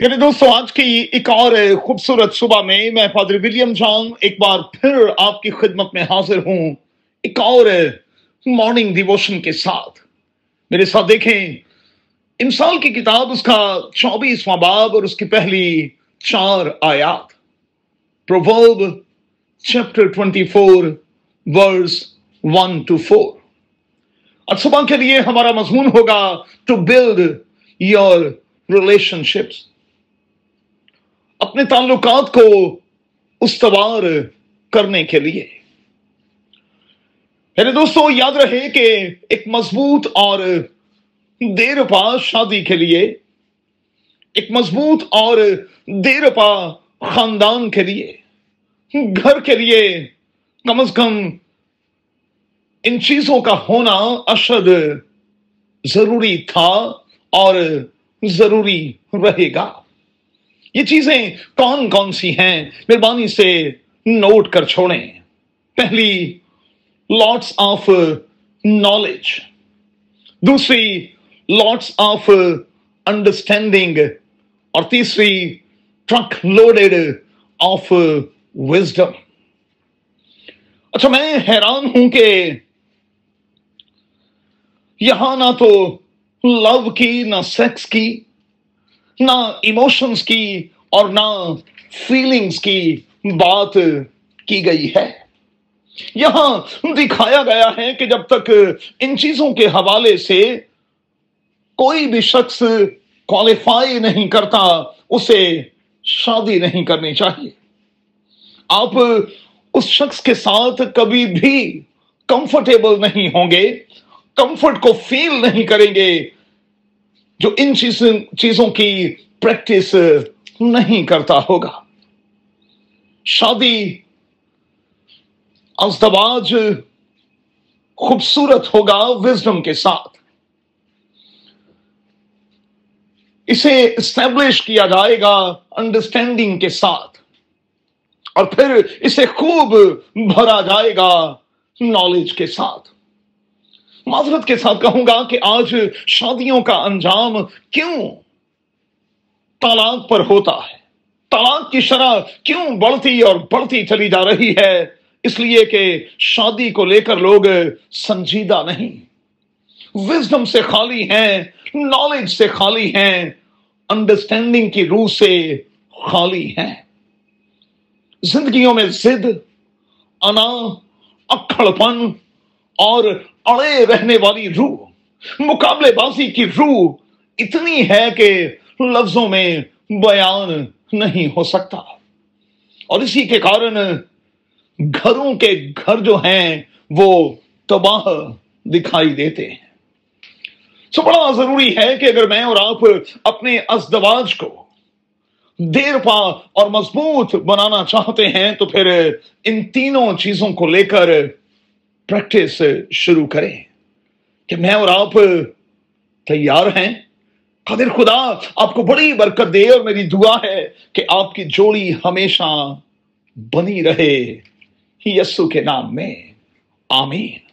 میرے دوستوں آج کی ایک اور خوبصورت صبح میں میں پادری ولیم جان ایک بار پھر آپ کی خدمت میں حاضر ہوں۔ ایک اور مارننگ ڈیووشن کے ساتھ۔ میرے ساتھ دیکھیں امسال کی کتاب، اس کا چوبیسواں باب اور اس کی پہلی چار آیات۔ Proverb chapter twenty four verse one to four اور صبح کے لیے ہمارا مضمون ہوگا to build your relationships اپنے تعلقات کو استوار کرنے کے لیے۔ میرے دوستو، یاد رہے کہ ایک مضبوط اور دیر پا شادی کے لیے، ایک مضبوط اور دیر پا خاندان کے لیے، گھر کے لیے کم از کم ان چیزوں کا ہونا اشد ضروری تھا اور ضروری رہے گا۔ یہ چیزیں کون کون سی ہیں؟ مہربانی سے نوٹ کر چھوڑیں۔ پہلی لاٹس آف نالج دوسری لاٹس آف انڈرسٹینڈنگ اور تیسری ٹرک لوڈیڈ آف وزڈم اچھا میں حیران ہوں کہ یہاں نہ تو لو کی، نہ سیکس کی نہ ایموشنس کی اور نہ فیلنگس کی بات کی گئی ہے۔ یہاں دکھایا گیا ہے کہ جب تک ان چیزوں کے حوالے سے کوئی بھی شخص کوالیفائی نہیں کرتا، اسے شادی نہیں کرنی چاہیے۔ آپ اس شخص کے ساتھ کبھی بھی کمفرٹیبل نہیں ہوں گے کمفرٹ کو فیل نہیں کریں گے۔ جو ان چیزوں کی پریکٹس نہیں کرتا ہوگا۔ شادی ازدواج خوبصورت ہوگا وزڈم کے ساتھ۔ اسے اسٹیبلش کیا جائے گا انڈرسٹینڈنگ کے ساتھ۔ اور پھر اسے خوب بھرا جائے گا نالج کے ساتھ۔ معذرت کے ساتھ کہوں گا کہ آج شادیوں کا انجام کیوں طلاق پر ہوتا ہے؟ طلاق کی شرح کیوں بڑھتی اور بڑھتی چلی جا رہی ہے؟ اس لیے کہ شادی کو لے کر لوگ سنجیدہ نہیں۔ وزڈم سے خالی ہیں نالج سے خالی ہیں انڈرسٹینڈنگ کی روح سے خالی ہیں۔ زندگیوں میں زد، انا اکھڑ پن اور اڑے رہنے والی روح، مقابلے بازی کی روح اتنی ہے کہ لفظوں میں بیان نہیں ہو سکتا۔ اور اسی کے کارن گھروں کے گھر جو ہیں، وہ تباہ دکھائی دیتے ہیں۔ تو بڑا ضروری ہے کہ اگر میں اور آپ اپنے ازدواج کو دیر پا اور مضبوط بنانا چاہتے ہیں، تو پھر ان تینوں چیزوں کو لے کر پریکٹس شروع کریں کہ میں اور آپ تیار ہیں۔ قدر خدا، آپ کو بڑی برکت دے اور میری دعا ہے کہ آپ کی جوڑی ہمیشہ بنی رہے۔ یسو کے نام میں، آمین۔